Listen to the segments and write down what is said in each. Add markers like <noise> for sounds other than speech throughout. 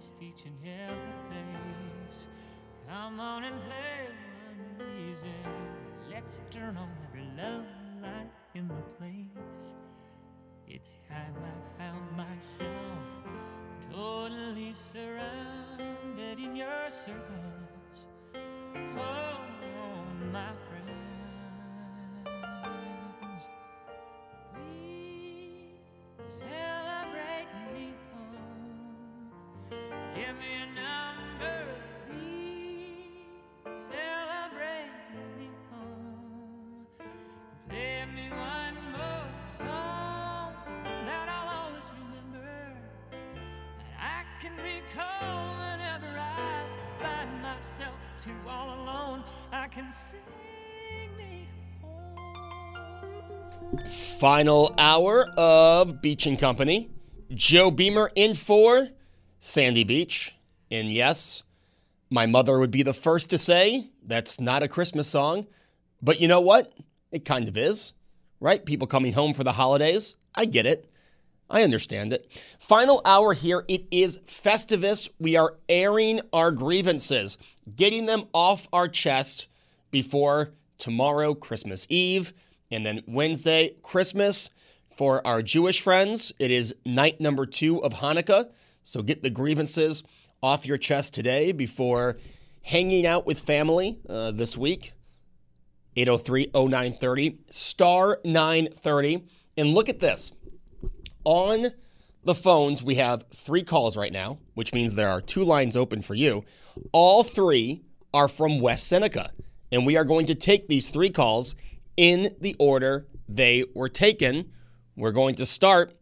Missed each and every face. Come on and play one easy. Let's turn on every love light in the place. It's time I found myself totally surrounded in your circles. Final hour of Beach and Company. Joe Beamer in for Sandy Beach. And yes, my mother would be the first to say that's not a Christmas song. But you know what? It kind of is, right? People coming home for the holidays. I get it. I understand it. Final hour here. It is Festivus. We are airing our grievances, getting them off our chest before tomorrow, Christmas Eve, and then Wednesday, Christmas. For our Jewish friends, it is night number two of Hanukkah. So get the grievances off your chest today before hanging out with family uh, this week. 803 0930, star 930. And look at this. On the phones, we have three calls right now, which means there are two lines open for you. All three are from West Seneca. And we are going to take these three calls in the order they were taken. We're going to start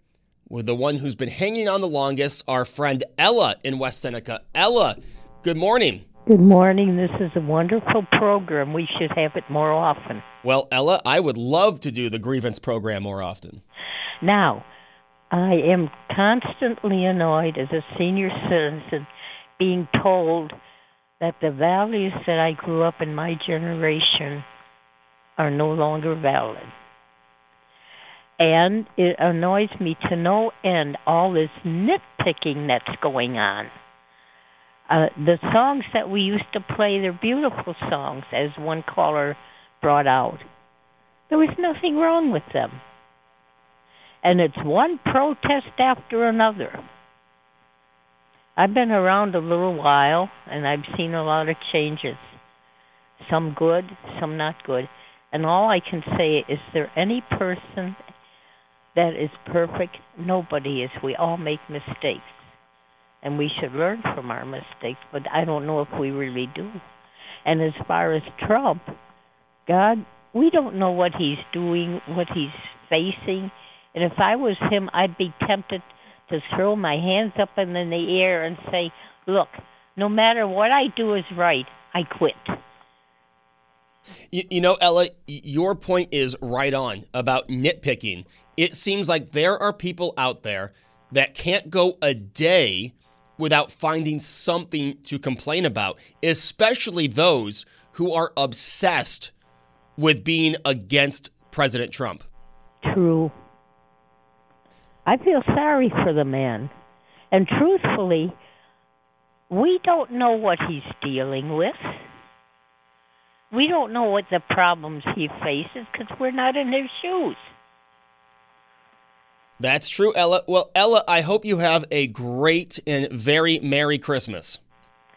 with the one who's been hanging on the longest, our friend Ella in West Seneca. Ella, good morning. Good morning. This is a wonderful program. We should have it more often. Well, Ella, I would love to do the grievance program more often. Now, I am constantly annoyed as a senior citizen being told that the values that I grew up in my generation are no longer valid. And it annoys me to no end all this nitpicking that's going on. Uh, the songs that we used to play, they're beautiful songs, as one caller brought out. There was nothing wrong with them. And it's one protest after another. I've been around a little while, and I've seen a lot of changes. Some good, some not good. And all I can say is there any person that is perfect? Nobody is. We all make mistakes. And we should learn from our mistakes, but I don't know if we really do. And as far as Trump, God, we don't know what he's doing, what he's facing. And if I was him, I'd be tempted to throw my hands up in the air and say, look, no matter what I do is right, I quit. You, you know, Ella, your point is right on about nitpicking. It seems like there are people out there that can't go a day without finding something to complain about, especially those who are obsessed with being against President Trump. True. I feel sorry for the man. And truthfully, we don't know what he's dealing with. We don't know what the problems he faces because we're not in his shoes. That's true, Ella. Well, Ella, I hope you have a great and very Merry Christmas.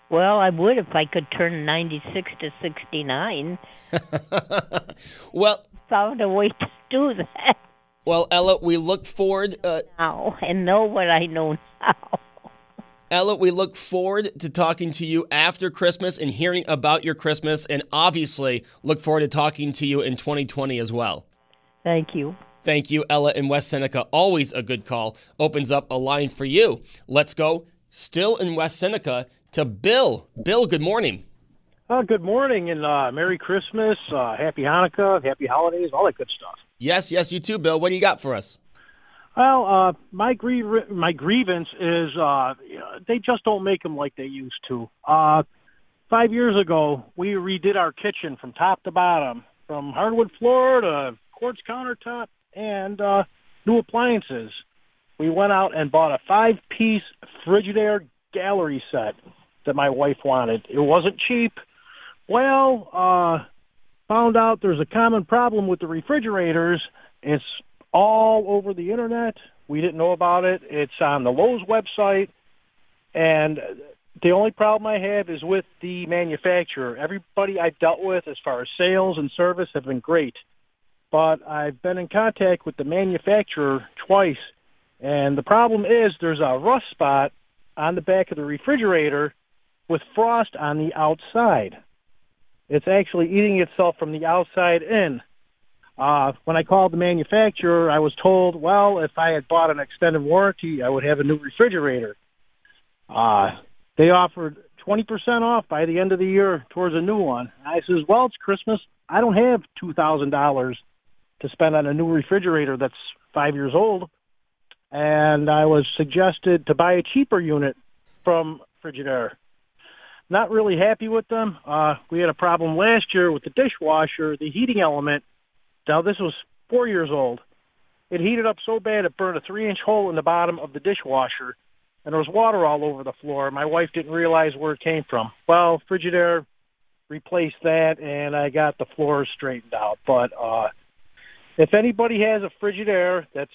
Well, I would if I could turn 96 to 69. <laughs> Well, Found a way to do that well, Ella, we look forward. Uh, now and know what I know now. Ella, we look forward to talking to you after Christmas and hearing about your Christmas, and obviously look forward to talking to you in 2020 as well. Thank you. Thank you, Ella in West Seneca. Always a good call. Opens up a line for you. Let's go, still in West Seneca, to Bill. Bill, good morning. Uh, good morning and uh, Merry Christmas, uh, Happy Hanukkah, Happy Holidays, all that good stuff. Yes, yes, you too, Bill. What do you got for us? Well, uh, my grie- my grievance is uh, they just don't make them like they used to. Uh, five years ago, we redid our kitchen from top to bottom, from hardwood floor to quartz countertop and uh, new appliances. We went out and bought a five-piece Frigidaire gallery set that my wife wanted. It wasn't cheap. Well, uh, found out there's a common problem with the refrigerators. It's all over the internet. We didn't know about it. It's on the Lowe's website. And the only problem I have is with the manufacturer. Everybody I've dealt with as far as sales and service have been great. But I've been in contact with the manufacturer twice. And the problem is there's a rust spot on the back of the refrigerator with frost on the outside. It's actually eating itself from the outside in. Uh, when I called the manufacturer, I was told, well, if I had bought an extended warranty, I would have a new refrigerator. Uh, they offered 20% off by the end of the year towards a new one. I says, well, it's Christmas. I don't have $2,000 to spend on a new refrigerator that's five years old. And I was suggested to buy a cheaper unit from Frigidaire. Not really happy with them. Uh, we had a problem last year with the dishwasher, the heating element. Now this was four years old. It heated up so bad it burned a three-inch hole in the bottom of the dishwasher, and there was water all over the floor. My wife didn't realize where it came from. Well, Frigidaire replaced that, and I got the floor straightened out. But uh, if anybody has a Frigidaire that's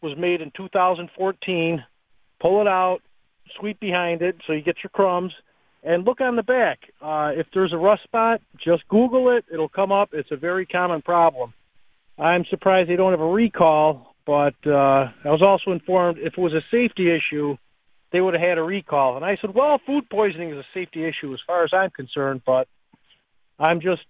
was made in 2014, pull it out, sweep behind it so you get your crumbs, and look on the back. Uh, if there's a rust spot, just Google it. It'll come up. It's a very common problem. I'm surprised they don't have a recall, but uh, I was also informed if it was a safety issue, they would have had a recall. And I said, well, food poisoning is a safety issue as far as I'm concerned, but I'm just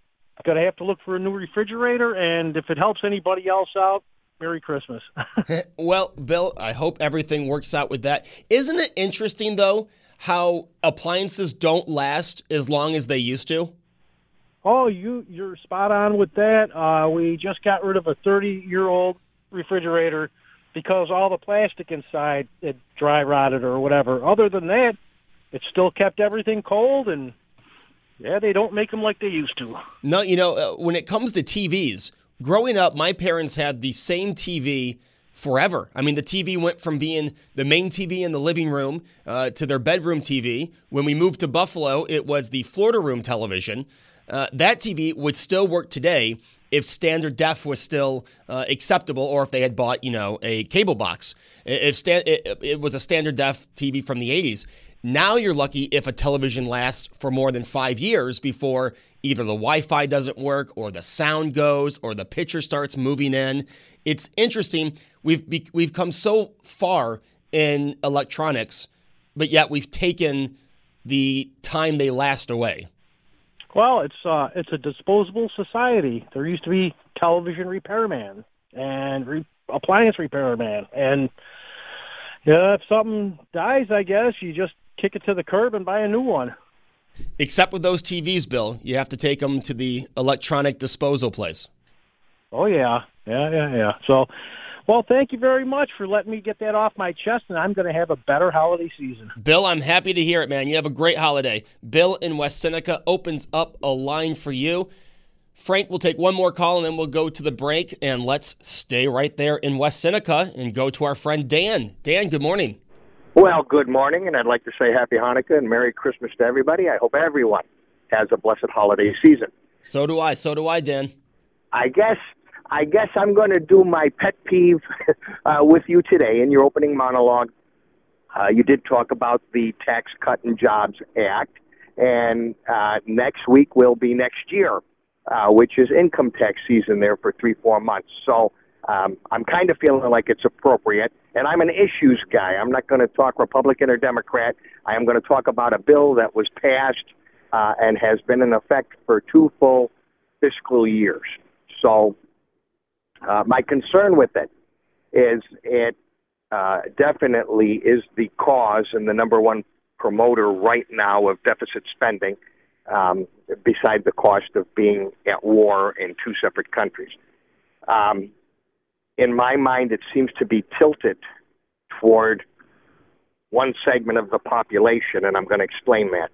going to have to look for a new refrigerator. And if it helps anybody else out, Merry Christmas. <laughs> well, Bill, I hope everything works out with that. Isn't it interesting, though, how appliances don't last as long as they used to? Oh, you you're spot on with that. Uh, we just got rid of a 30 year old refrigerator because all the plastic inside it dry rotted or whatever. Other than that, it still kept everything cold and yeah, they don't make them like they used to. No, you know, uh, when it comes to TVs, growing up, my parents had the same TV forever. I mean, the TV went from being the main TV in the living room uh, to their bedroom TV. When we moved to Buffalo, it was the Florida room television. Uh, that TV would still work today if standard def was still uh, acceptable or if they had bought, you know, a cable box. If sta- it, it was a standard def TV from the 80s. Now you're lucky if a television lasts for more than five years before either the Wi Fi doesn't work or the sound goes or the picture starts moving in. It's interesting. We've, be- we've come so far in electronics, but yet we've taken the time they last away. Well, it's uh, it's a disposable society. There used to be television repairman and re- appliance repairman, and yeah, if something dies, I guess you just kick it to the curb and buy a new one. Except with those TVs, Bill, you have to take them to the electronic disposal place. Oh yeah, yeah, yeah, yeah. So, well, thank you very much for letting me get that off my chest, and I'm going to have a better holiday season. Bill, I'm happy to hear it, man. You have a great holiday. Bill in West Seneca opens up a line for you. Frank, we'll take one more call and then we'll go to the break. And let's stay right there in West Seneca and go to our friend Dan. Dan, good morning. Well, good morning, and I'd like to say Happy Hanukkah and Merry Christmas to everybody. I hope everyone has a blessed holiday season. So do I. So do I, Dan. I guess I guess I'm going to do my pet peeve <laughs> uh, with you today in your opening monologue. Uh, you did talk about the Tax Cut and Jobs Act, and uh, next week will be next year, uh, which is income tax season there for three, four months. So um, I'm kind of feeling like it's appropriate. And I'm an issues guy. I'm not going to talk Republican or Democrat. I am going to talk about a bill that was passed uh, and has been in effect for two full fiscal years. So uh, my concern with it is it uh, definitely is the cause and the number one promoter right now of deficit spending, um, beside the cost of being at war in two separate countries. Um, in my mind, it seems to be tilted toward one segment of the population, and I'm going to explain that.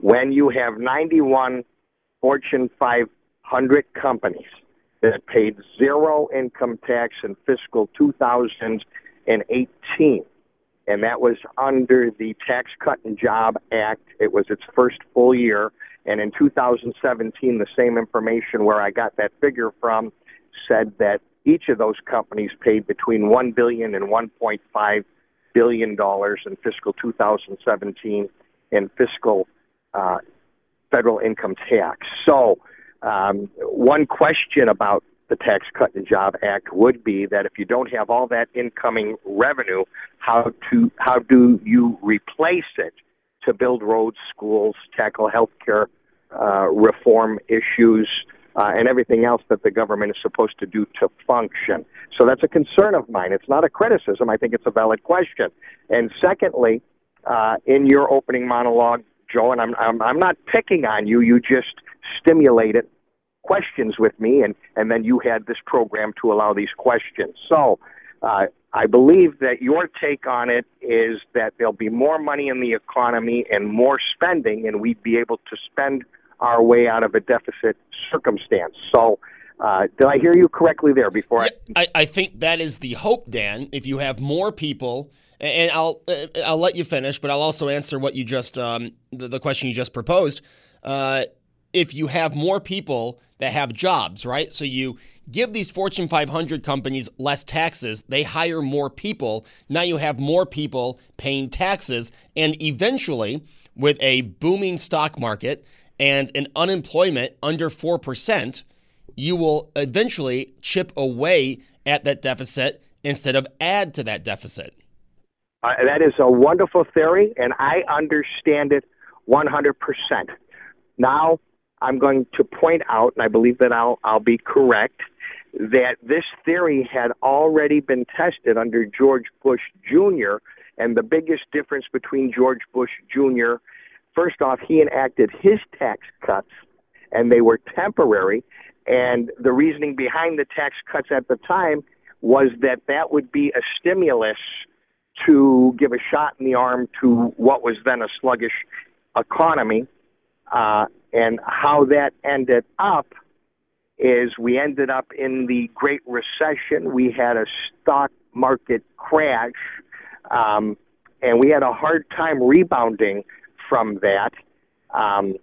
When you have 91 Fortune 500 companies that paid zero income tax in fiscal 2018, and that was under the Tax Cut and Job Act. It was its first full year, and in 2017, the same information where I got that figure from said that each of those companies paid between 1 billion and 1.5 billion dollars in fiscal 2017 in fiscal uh, federal income tax. So, um, one question about the Tax Cut and Job Act would be that if you don't have all that incoming revenue, how to how do you replace it to build roads, schools, tackle health care uh, reform issues, uh, and everything else that the government is supposed to do to function. So that's a concern of mine. It's not a criticism. I think it's a valid question. And secondly, uh, in your opening monologue, Joe, and I'm, I'm, I'm not picking on you, you just stimulated questions with me, and, and then you had this program to allow these questions. So uh, I believe that your take on it is that there'll be more money in the economy and more spending, and we'd be able to spend our way out of a deficit circumstance. So, uh, did I hear you correctly there before yeah, I, I think that is the hope, Dan. If you have more people, and I'll uh, I'll let you finish, but I'll also answer what you just um, the, the question you just proposed. Uh, if you have more people that have jobs, right? So you give these Fortune 500 companies less taxes, they hire more people. Now you have more people paying taxes, and eventually, with a booming stock market and an unemployment under 4%, you will eventually chip away at that deficit instead of add to that deficit. Uh, that is a wonderful theory, and I understand it 100%. Now, I'm going to point out, and I believe that I'll, I'll be correct, that this theory had already been tested under George Bush Jr., and the biggest difference between George Bush Jr First off, he enacted his tax cuts, and they were temporary. And the reasoning behind the tax cuts at the time was that that would be a stimulus to give a shot in the arm to what was then a sluggish economy. Uh, and how that ended up is we ended up in the Great Recession. We had a stock market crash, um, and we had a hard time rebounding from that. Um,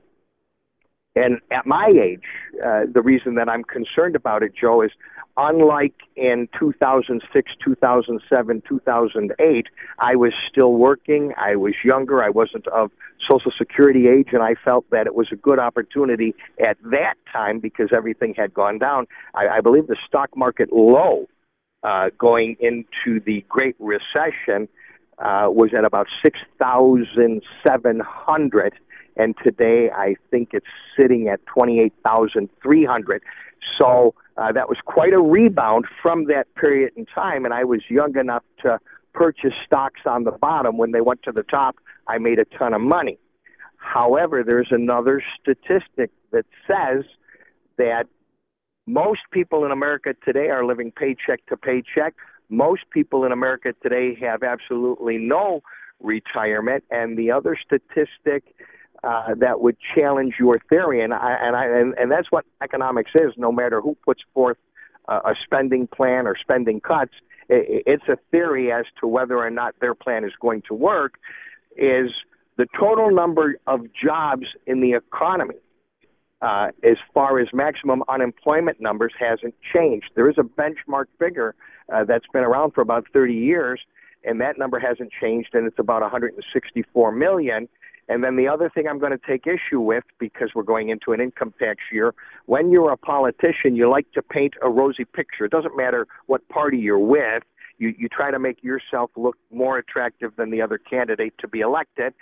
and at my age, uh, the reason that I'm concerned about it, Joe, is unlike in 2006, 2007, 2008, I was still working. I was younger. I wasn't of Social Security age, and I felt that it was a good opportunity at that time because everything had gone down. I, I believe the stock market low uh, going into the Great Recession uh, was at about 6,700, and today I think it's sitting at 28,300. So uh, that was quite a rebound from that period in time, and I was young enough to purchase stocks on the bottom. When they went to the top, I made a ton of money. However, there's another statistic that says that most people in America today are living paycheck to paycheck. Most people in America today have absolutely no retirement. And the other statistic uh, that would challenge your theory, and I, and, I, and, and that's what economics is. No matter who puts forth uh, a spending plan or spending cuts, it, it's a theory as to whether or not their plan is going to work. Is the total number of jobs in the economy uh, as far as maximum unemployment numbers hasn't changed. There is a benchmark figure uh, that's been around for about 30 years, and that number hasn't changed, and it's about 164 million. And then the other thing I'm going to take issue with, because we're going into an income tax year, when you're a politician, you like to paint a rosy picture. It doesn't matter what party you're with. You, you try to make yourself look more attractive than the other candidate to be elected.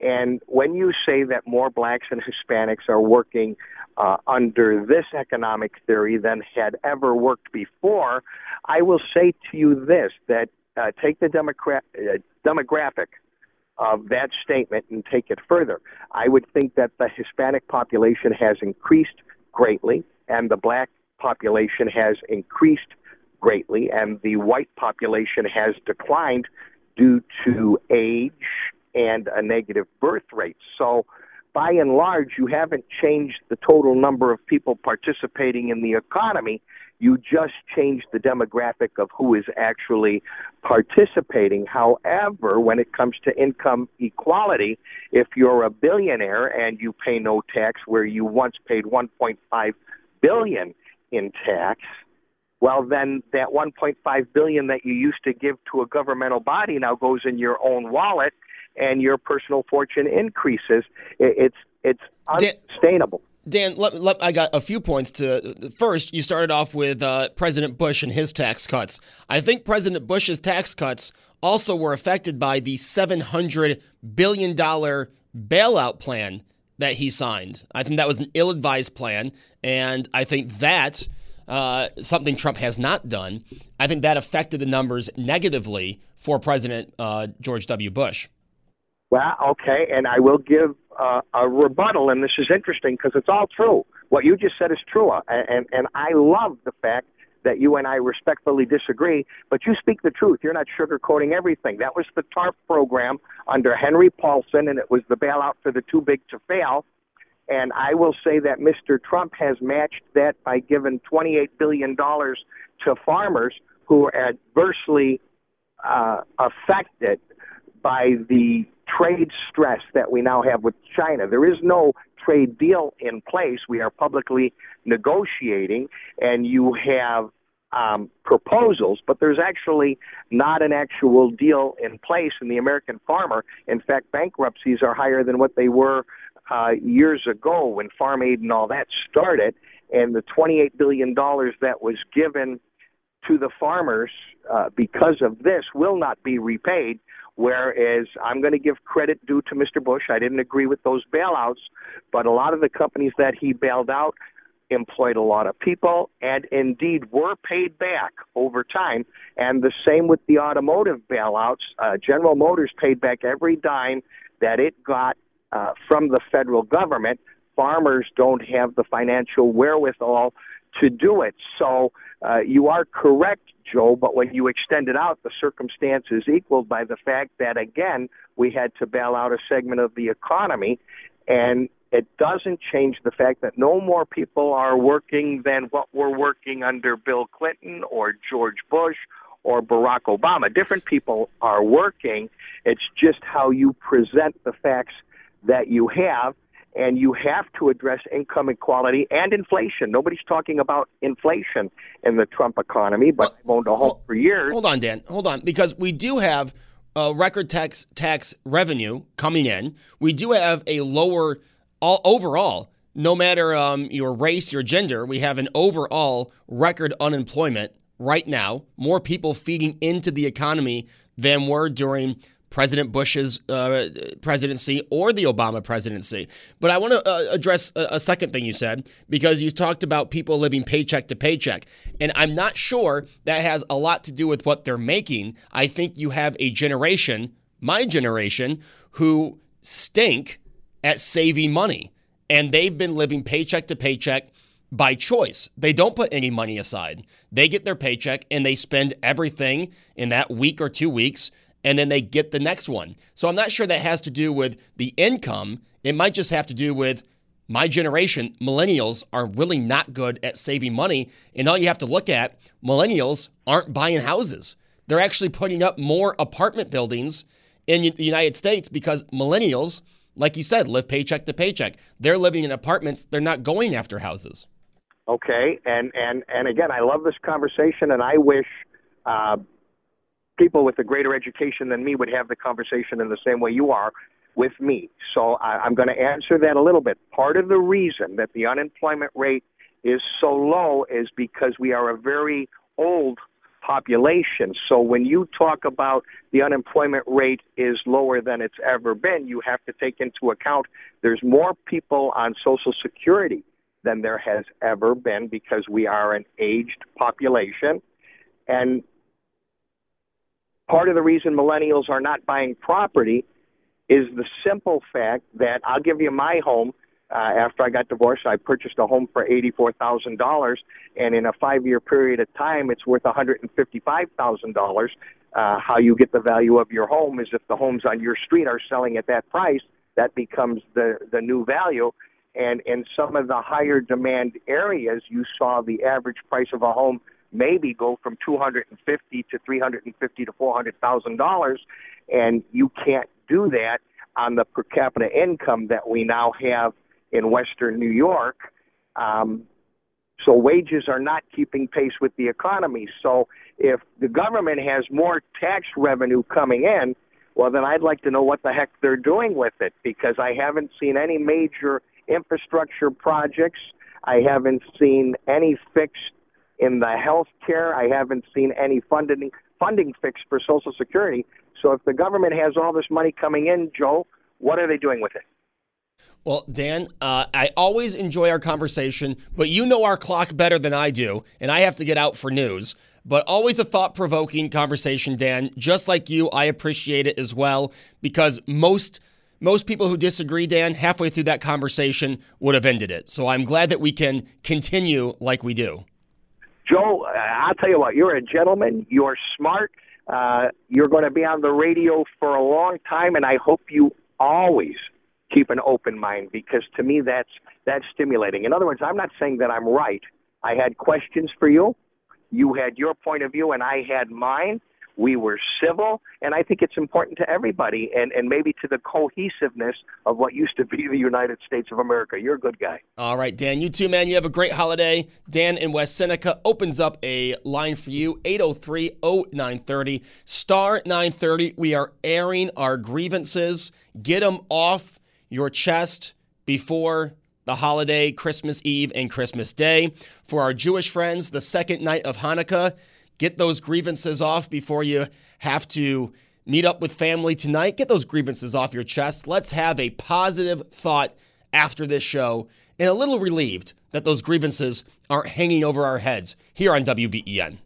And when you say that more blacks and Hispanics are working uh, under this economic theory than had ever worked before, I will say to you this that uh, take the democrat, uh, demographic of that statement and take it further. I would think that the Hispanic population has increased greatly and the black population has increased greatly and the white population has declined due to age and a negative birth rate. So, by and large, you haven't changed the total number of people participating in the economy. You just change the demographic of who is actually participating. However, when it comes to income equality, if you're a billionaire and you pay no tax where you once paid 1.5 billion in tax, well then that 1.5 billion that you used to give to a governmental body now goes in your own wallet and your personal fortune increases. It's it's unsustainable. Dan, let, let, I got a few points to. First, you started off with uh, President Bush and his tax cuts. I think President Bush's tax cuts also were affected by the $700 billion bailout plan that he signed. I think that was an ill advised plan, and I think that. Uh, something Trump has not done. I think that affected the numbers negatively for President uh, George W. Bush. Well, okay, and I will give uh, a rebuttal, and this is interesting because it's all true. What you just said is true, uh, and and I love the fact that you and I respectfully disagree, but you speak the truth. You're not sugarcoating everything. That was the TARP program under Henry Paulson, and it was the bailout for the too big to fail. And I will say that Mr. Trump has matched that by giving $28 billion to farmers who are adversely uh, affected by the trade stress that we now have with China. There is no trade deal in place. We are publicly negotiating, and you have um, proposals, but there's actually not an actual deal in place in the American farmer. In fact, bankruptcies are higher than what they were uh, years ago when Farm Aid and all that started. And the $28 billion that was given to the farmers uh, because of this will not be repaid Whereas I'm going to give credit due to Mr. Bush. I didn't agree with those bailouts, but a lot of the companies that he bailed out employed a lot of people and indeed were paid back over time. And the same with the automotive bailouts. Uh, General Motors paid back every dime that it got uh, from the federal government. Farmers don't have the financial wherewithal to do it. So uh, you are correct, Joe, but when you extend it out, the circumstance is equaled by the fact that, again, we had to bail out a segment of the economy, and it doesn't change the fact that no more people are working than what were working under Bill Clinton or George Bush or Barack Obama. Different people are working. It's just how you present the facts that you have and you have to address income inequality and inflation. Nobody's talking about inflation in the Trump economy, but well, I've owned a home for years. Hold on, Dan. Hold on, because we do have a record tax tax revenue coming in. We do have a lower all overall. No matter um, your race, your gender, we have an overall record unemployment right now. More people feeding into the economy than were during President Bush's uh, presidency or the Obama presidency. But I want to uh, address a, a, second thing you said because you talked about people living paycheck to paycheck. And I'm not sure that has a lot to do with what they're making. I think you have a generation, my generation, who stink at saving money. And they've been living paycheck to paycheck by choice. They don't put any money aside. They get their paycheck and they spend everything in that week or two weeks and then they get the next one. So I'm not sure that has to do with the income. It might just have to do with my generation, millennials, are really not good at saving money. And all you have to look at, millennials aren't buying houses. They're actually putting up more apartment buildings in the United States because millennials, like you said, live paycheck to paycheck. They're living in apartments, they're not going after houses. Okay, and and and again, I love this conversation, and I wish uh, people with a greater education than me would have the conversation in the same way you are. with me. So I, I'm going to answer that a little bit. Part of the reason that the unemployment rate is so low is because we are a very old population. So when you talk about the unemployment rate is lower than it's ever been, you have to take into account there's more people on Social Security than there has ever been because we are an aged population. And part of the reason millennials are not buying property is the simple fact that I'll give you my home. Uh, after I got divorced, I purchased a home for eighty-four thousand dollars, and in a five-year period of time, it's worth one hundred and fifty-five thousand dollars. Uh, how you get the value of your home is if the homes on your street are selling at that price, that becomes the the new value. And in some of the higher demand areas, you saw the average price of a home maybe go from 250 to 350 to 400 thousand dollars, and you can't do that on the per capita income that we now have in Western New York. Um, so wages are not keeping pace with the economy. So if the government has more tax revenue coming in, well, then I'd like to know what the heck they're doing with it because I haven't seen any major infrastructure projects. I haven't seen any fix in the health care. I haven't seen any funding funding fix for Social Security. So if the government has all this money coming in, Joe, what are they doing with it? Well, Dan, uh, I always enjoy our conversation, but you know our clock better than I do, and I have to get out for news. But always a thought provoking conversation, Dan. Just like you, I appreciate it as well because most. Most people who disagree, Dan, halfway through that conversation would have ended it. So I'm glad that we can continue like we do. Joe, I'll tell you what, you're a gentleman, you're smart, uh, you're going to be on the radio for a long time, and I hope you always keep an open mind because to me that's that's stimulating. In other words, I'm not saying that I'm right. I had questions for you. You had your point of view, and I had mine. We were civil, and I think it's important to everybody, and, and maybe to the cohesiveness of what used to be the United States of America. You're a good guy. All right, Dan, you too, man. You have a great holiday. Dan in West Seneca opens up a line for you 803 0930, star 930. We are airing our grievances. Get them off your chest before the holiday, Christmas Eve and Christmas Day. For our Jewish friends, the second night of Hanukkah, get those grievances off before you have to meet up with family tonight. Get those grievances off your chest. Let's have a positive thought after this show and a little relieved that those grievances aren't hanging over our heads here on WBEN.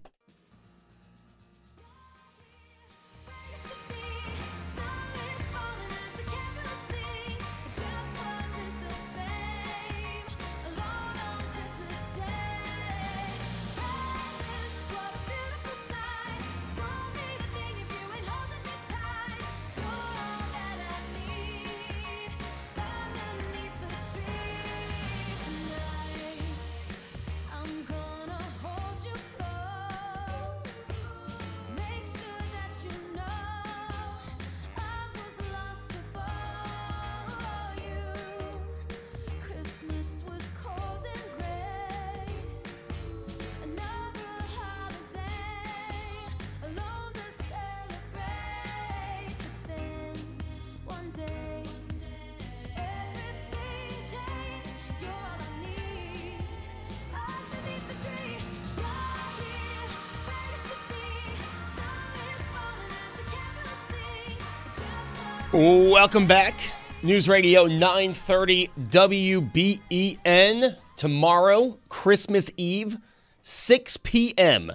Welcome back. News Radio 930 WBEN. Tomorrow, Christmas Eve, 6 p.m.,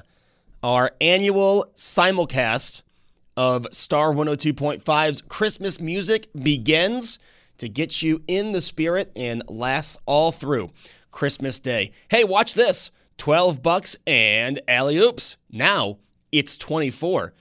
our annual simulcast of Star 102.5's Christmas music begins to get you in the spirit and lasts all through Christmas Day. Hey, watch this 12 bucks and alley oops. Now it's 24.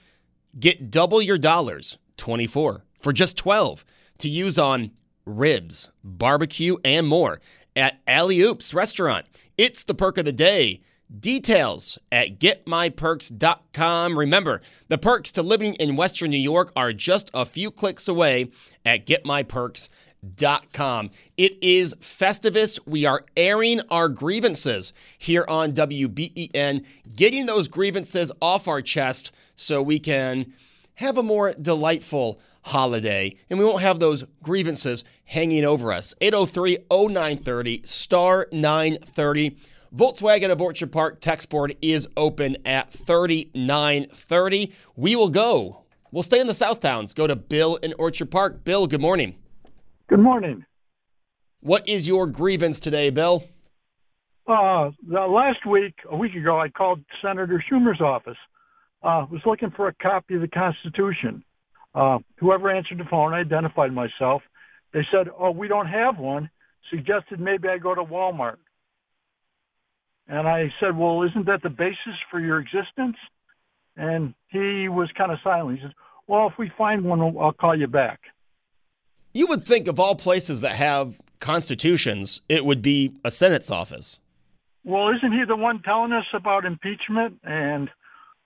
Get double your dollars, 24, for just 12 to use on ribs, barbecue, and more at Alley Oops Restaurant. It's the perk of the day. Details at getmyperks.com. Remember, the perks to living in Western New York are just a few clicks away at getmyperks.com. It is Festivus. We are airing our grievances here on WBEN, getting those grievances off our chest so we can have a more delightful holiday and we won't have those grievances hanging over us. 803 0930, star 930. Volkswagen of Orchard Park text board is open at 3930. We will go. We'll stay in the South Towns. Go to Bill in Orchard Park. Bill, good morning. Good morning. What is your grievance today, Bill? Uh, the last week, a week ago, I called Senator Schumer's office. Uh, was looking for a copy of the Constitution. Uh, whoever answered the phone, I identified myself. They said, "Oh, we don't have one." Suggested maybe I go to Walmart. And I said, "Well, isn't that the basis for your existence?" And he was kind of silent. He said, "Well, if we find one, I'll call you back." You would think of all places that have constitutions, it would be a Senate's office. Well, isn't he the one telling us about impeachment and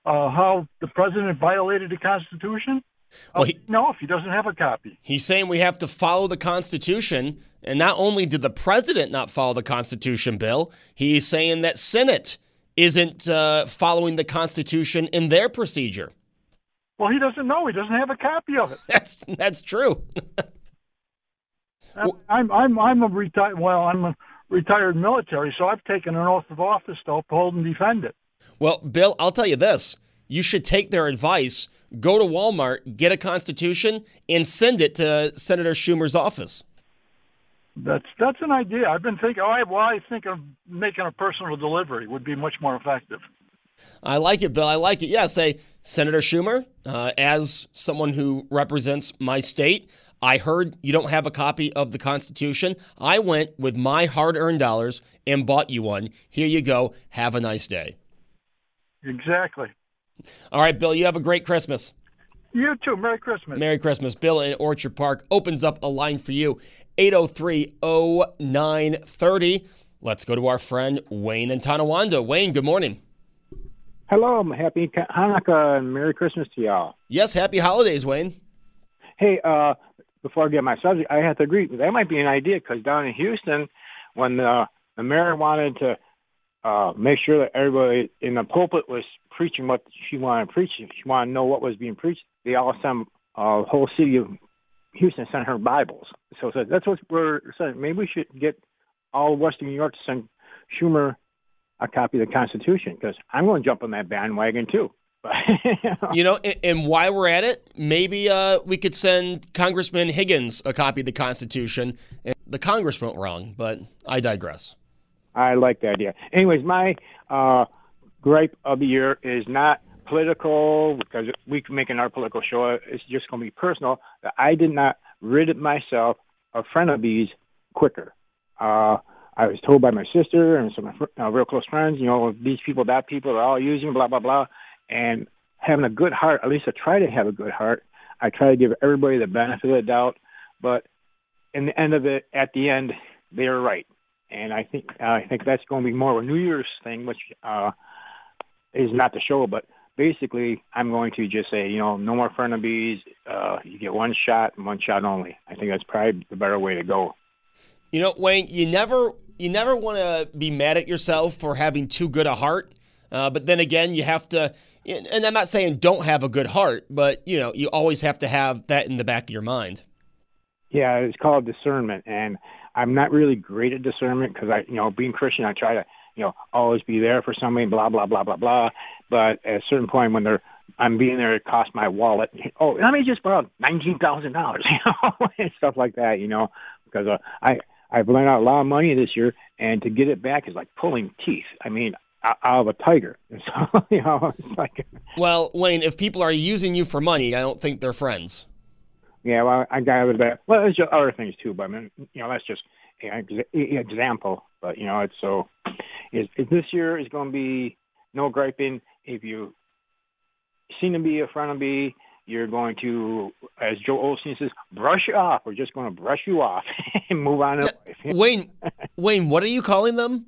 uh, how the president violated the Constitution? Well, Uh, he- no, if he doesn't have a copy. He's saying we have to follow the Constitution. And not only did the president not follow the Constitution, Bill, he's saying that Senate isn't uh, following the Constitution in their procedure. Well, he doesn't know. He doesn't have a copy of it. <laughs> That's that's true. I'm I'm I'm, I'm a retired. Well, I'm a retired military, so I've taken an oath of office to uphold and defend it. Well, Bill, I'll tell you this. You should take their advice, go to Walmart, get a Constitution, and send it to Senator Schumer's office. That's that's an idea. I've been thinking. Oh, I, well, I think of making a personal delivery would be much more effective. I like it, Bill. I like it. Yeah, say, Senator Schumer, uh, as someone who represents my state, I heard you don't have a copy of the Constitution. I went with my hard earned dollars and bought you one. Here you go. Have a nice day. Exactly. All right, Bill, you have a great Christmas. You too. Merry Christmas. Merry Christmas. Bill in Orchard Park opens up a line for you 803 0930. Let's go to our friend Wayne in Tonawanda. Wayne, good morning. Hello, happy Hanukkah and Merry Christmas to y'all. Yes, happy holidays, Wayne. Hey, uh, before I get my subject, I have to agree that might be an idea because down in Houston, when the, the mayor wanted to uh, make sure that everybody in the pulpit was preaching what she wanted to preach, if she wanted to know what was being preached, they all sent uh, whole city of Houston sent her Bibles. So, so that's what we're saying. Maybe we should get all of Western New York to send Schumer a copy of the Constitution because I'm going to jump on that bandwagon too. <laughs> You know, and, and while we're at it, maybe uh, we could send Congressman Higgins a copy of the Constitution. And the Congress went wrong, but I digress. I like the idea. Anyways, my uh, gripe of the year is not political because we can make another political show. It's just going to be personal. I did not rid myself of frenemies quicker. Uh, I was told by my sister and some uh, real close friends, you know, these people, that people are all using blah blah blah, and having a good heart. At least I try to have a good heart. I try to give everybody the benefit of the doubt, but in the end of it, at the end, they are right and I think uh, I think that's going to be more of a New Year's thing, which uh, is not the show, but basically I'm going to just say, you know, no more frenemies. Uh, you get one shot and one shot only. I think that's probably the better way to go. You know, Wayne, you never you never want to be mad at yourself for having too good a heart. Uh, but then again, you have to, and I'm not saying don't have a good heart, but you know, you always have to have that in the back of your mind. Yeah, it's called discernment, and I'm not really great at discernment because I, you know, being Christian, I try to, you know, always be there for somebody, blah blah blah blah blah. But at a certain point, when they're, I'm being there, it costs my wallet. Oh, let me just borrow nineteen thousand dollars, <laughs> you know, and stuff like that, you know, because uh, I I've lent out a lot of money this year, and to get it back is like pulling teeth. I mean, out of a tiger. <laughs> So you know, it's like, <laughs> Well, Wayne, if people are using you for money, I don't think they're friends. yeah, well, I got it. Well, there's just other things too, but I mean, you know, that's just example. But you know, it's so. Is, is this year is going to be no griping. If you seem to be a frenemy, you're going to, as Joe Osteen says, brush you off. We're just going to brush you off and move on life. Wayne, <laughs> Wayne, what are you calling them?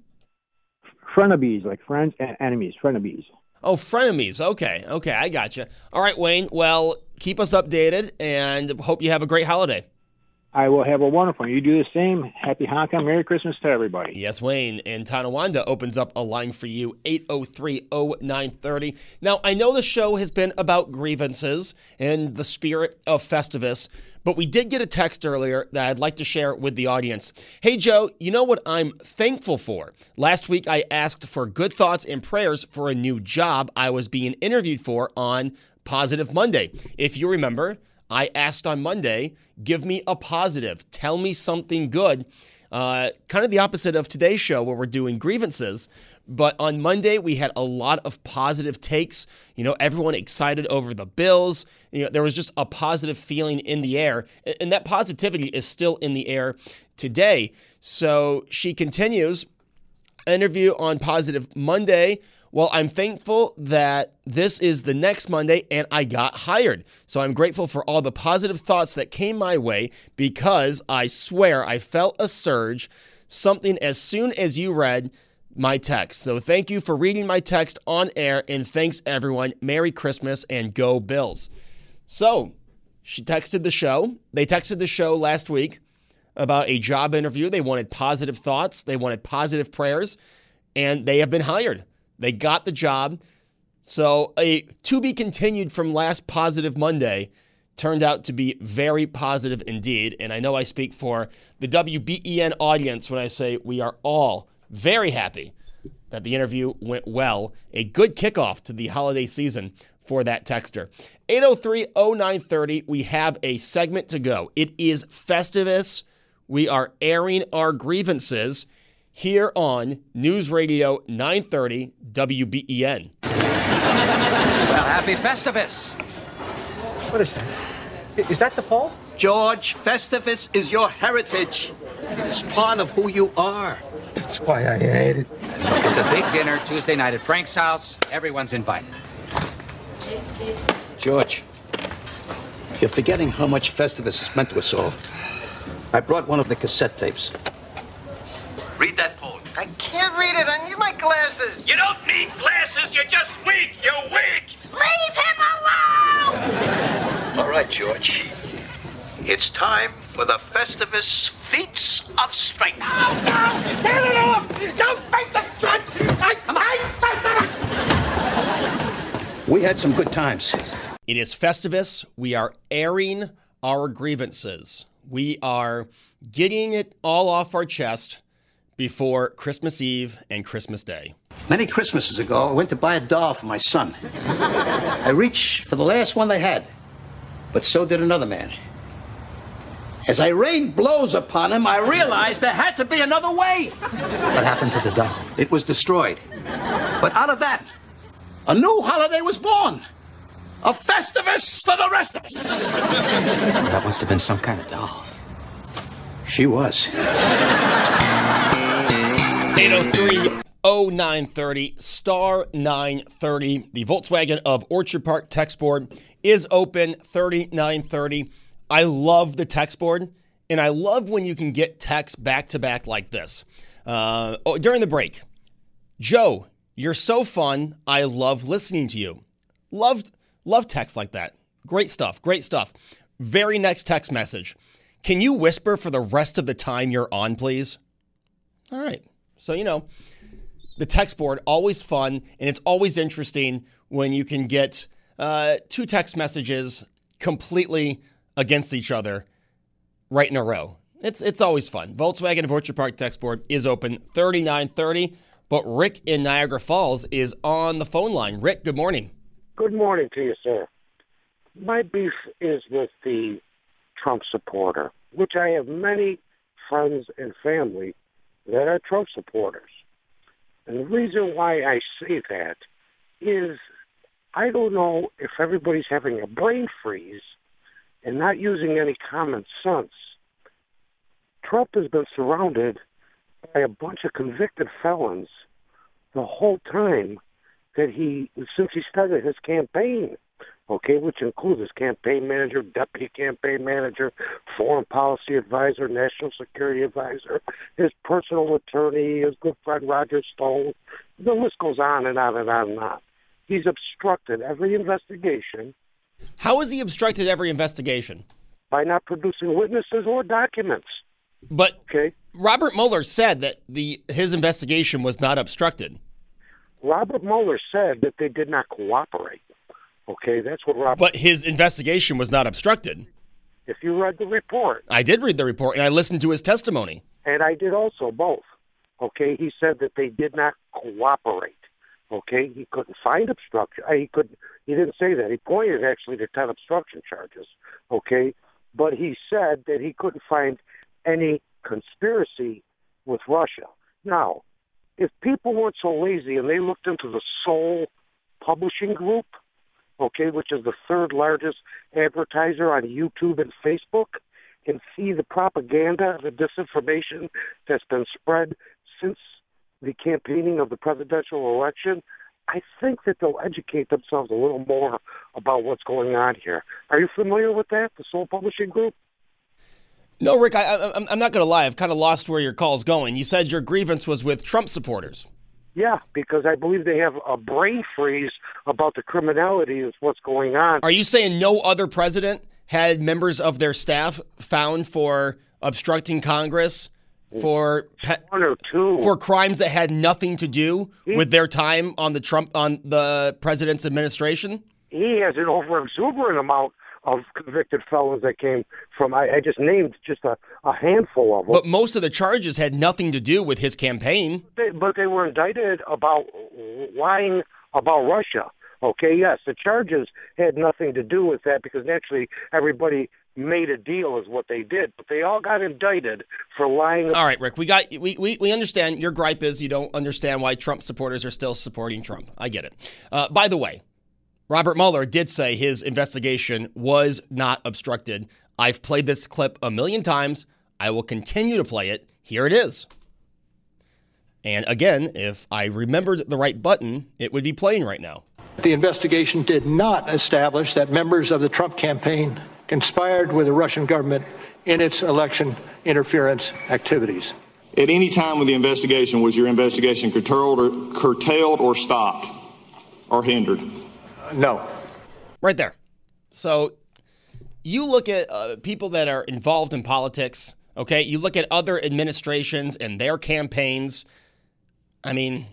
frenemies, like friends and enemies, frenemies. Oh, frenemies. Okay, okay, I got you. All right, Wayne. Well, keep us updated, and hope you have a great holiday. I will have a wonderful one. You do the same. Happy Hanukkah. Merry Christmas to everybody. Yes, Wayne. And Tonawanda opens up a line for you, 8030930. Now, I know the show has been about grievances and the spirit of Festivus, but we did get a text earlier that I'd like to share with the audience. Hey, Joe, you know what I'm thankful for? Last week, I asked for good thoughts and prayers for a new job I was being interviewed for on Positive Monday. If you remember, I asked on Monday, give me a positive, tell me something good. Uh, kind of the opposite of today's show where we're doing grievances. But on Monday, we had a lot of positive takes. You know, everyone excited over the Bills. You know, there was just a positive feeling in the air. And that positivity is still in the air today. So she continues interview on Positive Monday. Well, I'm thankful that this is the next Monday and I got hired. So I'm grateful for all the positive thoughts that came my way because I swear I felt a surge, something as soon as you read my text. So thank you for reading my text on air and thanks everyone. Merry Christmas and go Bills. So she texted the show. They texted the show last week about a job interview. They wanted positive thoughts, they wanted positive prayers, and they have been hired. They got the job. So, a to be continued from last positive Monday turned out to be very positive indeed. And I know I speak for the WBEN audience when I say we are all very happy that the interview went well. A good kickoff to the holiday season for that texter. 803 0930, we have a segment to go. It is Festivus. We are airing our grievances here on News Radio 930 WBEN. Well, happy Festivus. What is that? Is that the Paul? George, Festivus is your heritage. It is part of who you are. That's why I ate it. It's a big dinner Tuesday night at Frank's house. Everyone's invited. George, you're forgetting how much Festivus has meant to us all. I brought one of the cassette tapes. Read that poem. I can't read it. I need my glasses. You don't need glasses. You're just weak. You're weak. Leave him alone! All right, George. It's time for the Festivus Feats of Strength. Oh, no! Get it off! No feats of strength! I hate Festivus! We had some good times. It is Festivus. We are airing our grievances. We are getting it all off our chest before Christmas Eve and Christmas Day. Many Christmases ago, I went to buy a doll for my son. I reached for the last one they had, but so did another man. As I rained blows upon him, I realized there had to be another way. What happened to the doll? It was destroyed. But out of that, a new holiday was born. A Festivus for the rest of us. That must have been some kind of doll. She was. 803 0930 star 930. The Volkswagen of Orchard Park text board is open 3930. I love the text board, and I love when you can get text back to back like this. Uh, oh, during the break, Joe, you're so fun. I love listening to you. Loved, love text like that. Great stuff. Great stuff. Very next text message. Can you whisper for the rest of the time you're on, please? All right. So, you know, the text board, always fun, and it's always interesting when you can get uh, two text messages completely against each other right in a row. It's, it's always fun. Volkswagen Orchard Park text board is open 3930, but Rick in Niagara Falls is on the phone line. Rick, good morning. Good morning to you, sir. My beef is with the Trump supporter, which I have many friends and family that are Trump supporters. And the reason why I say that is I don't know if everybody's having a brain freeze and not using any common sense. Trump has been surrounded by a bunch of convicted felons the whole time that he, since he started his campaign okay, which includes his campaign manager, deputy campaign manager, foreign policy advisor, national security advisor, his personal attorney, his good friend Roger Stone. The list goes on and on and on and on. He's obstructed every investigation. How has he obstructed every investigation? by not producing witnesses or documents. But okay. Robert Mueller said that the his investigation was not obstructed. Robert Mueller said that they did not cooperate. Okay, that's what Robert. But his investigation was not obstructed. If you read the report, I did read the report and I listened to his testimony. and I did also both. Okay, he said that they did not cooperate. Okay, he couldn't find obstruction. uh, He couldn't. He didn't say that. He pointed actually to ten obstruction charges. Okay, but he said that he couldn't find any conspiracy with Russia. Now, if people weren't so lazy and they looked into the Soul Publishing Group, okay, which is the third largest advertiser on YouTube and Facebook, and see the propaganda, the disinformation that's been spread since the campaigning of the presidential election, I think that they'll educate themselves a little more about what's going on here. Are you familiar with that, the Soul Publishing Group? No, Rick, I, I'm not going to lie. I've kind of lost where your call's going. You said your grievance was with Trump supporters. Yeah, because I believe they have a brain freeze about the criminality of what's going on. Are you saying no other president had members of their staff found for obstructing Congress for pe- one or two for crimes that had nothing to do with their time on the Trump on the president's administration? He has an over exuberant amount of convicted felons that came from. I, I just named just a, a handful of them. But most of the charges had nothing to do with his campaign. They, but they were indicted about lying about Russia. Okay, yes, the charges had nothing to do with that because naturally everybody made a deal is what they did, but they all got indicted for lying. All right, Rick, we got we, we, we understand your gripe is you don't understand why Trump supporters are still supporting Trump. I get it. Uh, by the way, Robert Mueller did say his investigation was not obstructed. I've played this clip a million times. I will continue to play it. Here it is. And again, if I remembered the right button, it would be playing right now. The investigation did not establish that members of the Trump campaign conspired with the Russian government in its election interference activities. At any time with the investigation, was your investigation curtailed or, curtailed or stopped or hindered? No. Right there. So you look at uh, people that are involved in politics, okay? You look at other administrations and their campaigns. I mean,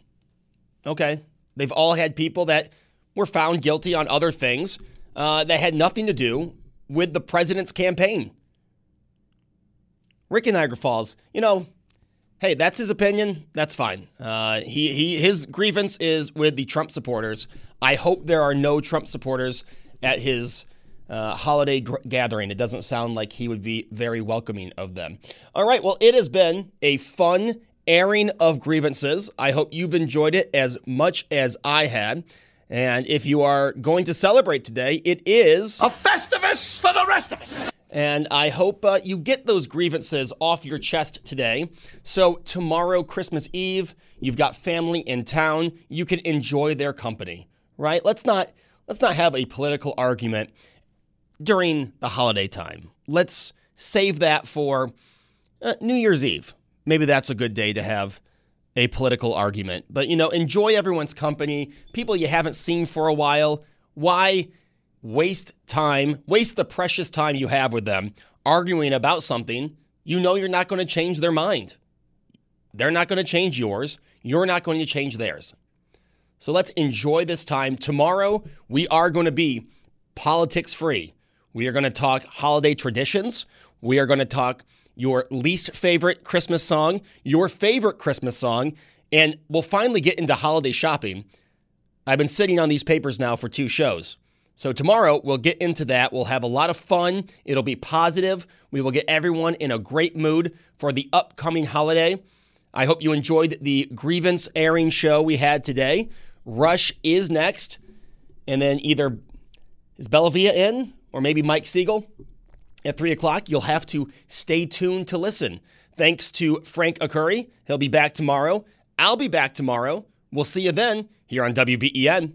okay, they've all had people that were found guilty on other things uh, that had nothing to do with the president's campaign. Rick in Niagara Falls, you know, hey, that's his opinion. That's fine. Uh, he, he his grievance is with the Trump supporters. I hope there are no Trump supporters at his uh, holiday gr- gathering. It doesn't sound like he would be very welcoming of them. All right. Well, it has been a fun airing of grievances. I hope you've enjoyed it as much as I had. And if you are going to celebrate today, it is A Festivus for the rest of us. and I hope uh, you get those grievances off your chest today. So, tomorrow, Christmas Eve, you've got family in town. You can enjoy their company, right? Let's not, let's not have a political argument during the holiday time. Let's save that for uh, New Year's Eve. Maybe that's a good day to have a political argument. But, you know, enjoy everyone's company, people you haven't seen for a while. Why waste time, waste the precious time you have with them arguing about something you know you're not going to change their mind? They're not going to change yours. You're not going to change theirs. So let's enjoy this time. Tomorrow, we are going to be politics free. We are going to talk holiday traditions. We are going to talk your least favorite Christmas song, your favorite Christmas song, and we'll finally get into holiday shopping. I've been sitting on these papers now for two shows. So tomorrow we'll get into that. We'll have a lot of fun. It'll be positive. We will get everyone in a great mood for the upcoming holiday. I hope you enjoyed the grievance airing show we had today. Rush is next. And then either is Bellavia in or maybe Mike Siegel at 3 o'clock. You'll have to stay tuned to listen. Thanks to Frank Akuri. He'll be back tomorrow. I'll be back tomorrow. We'll see you then here on WBEN.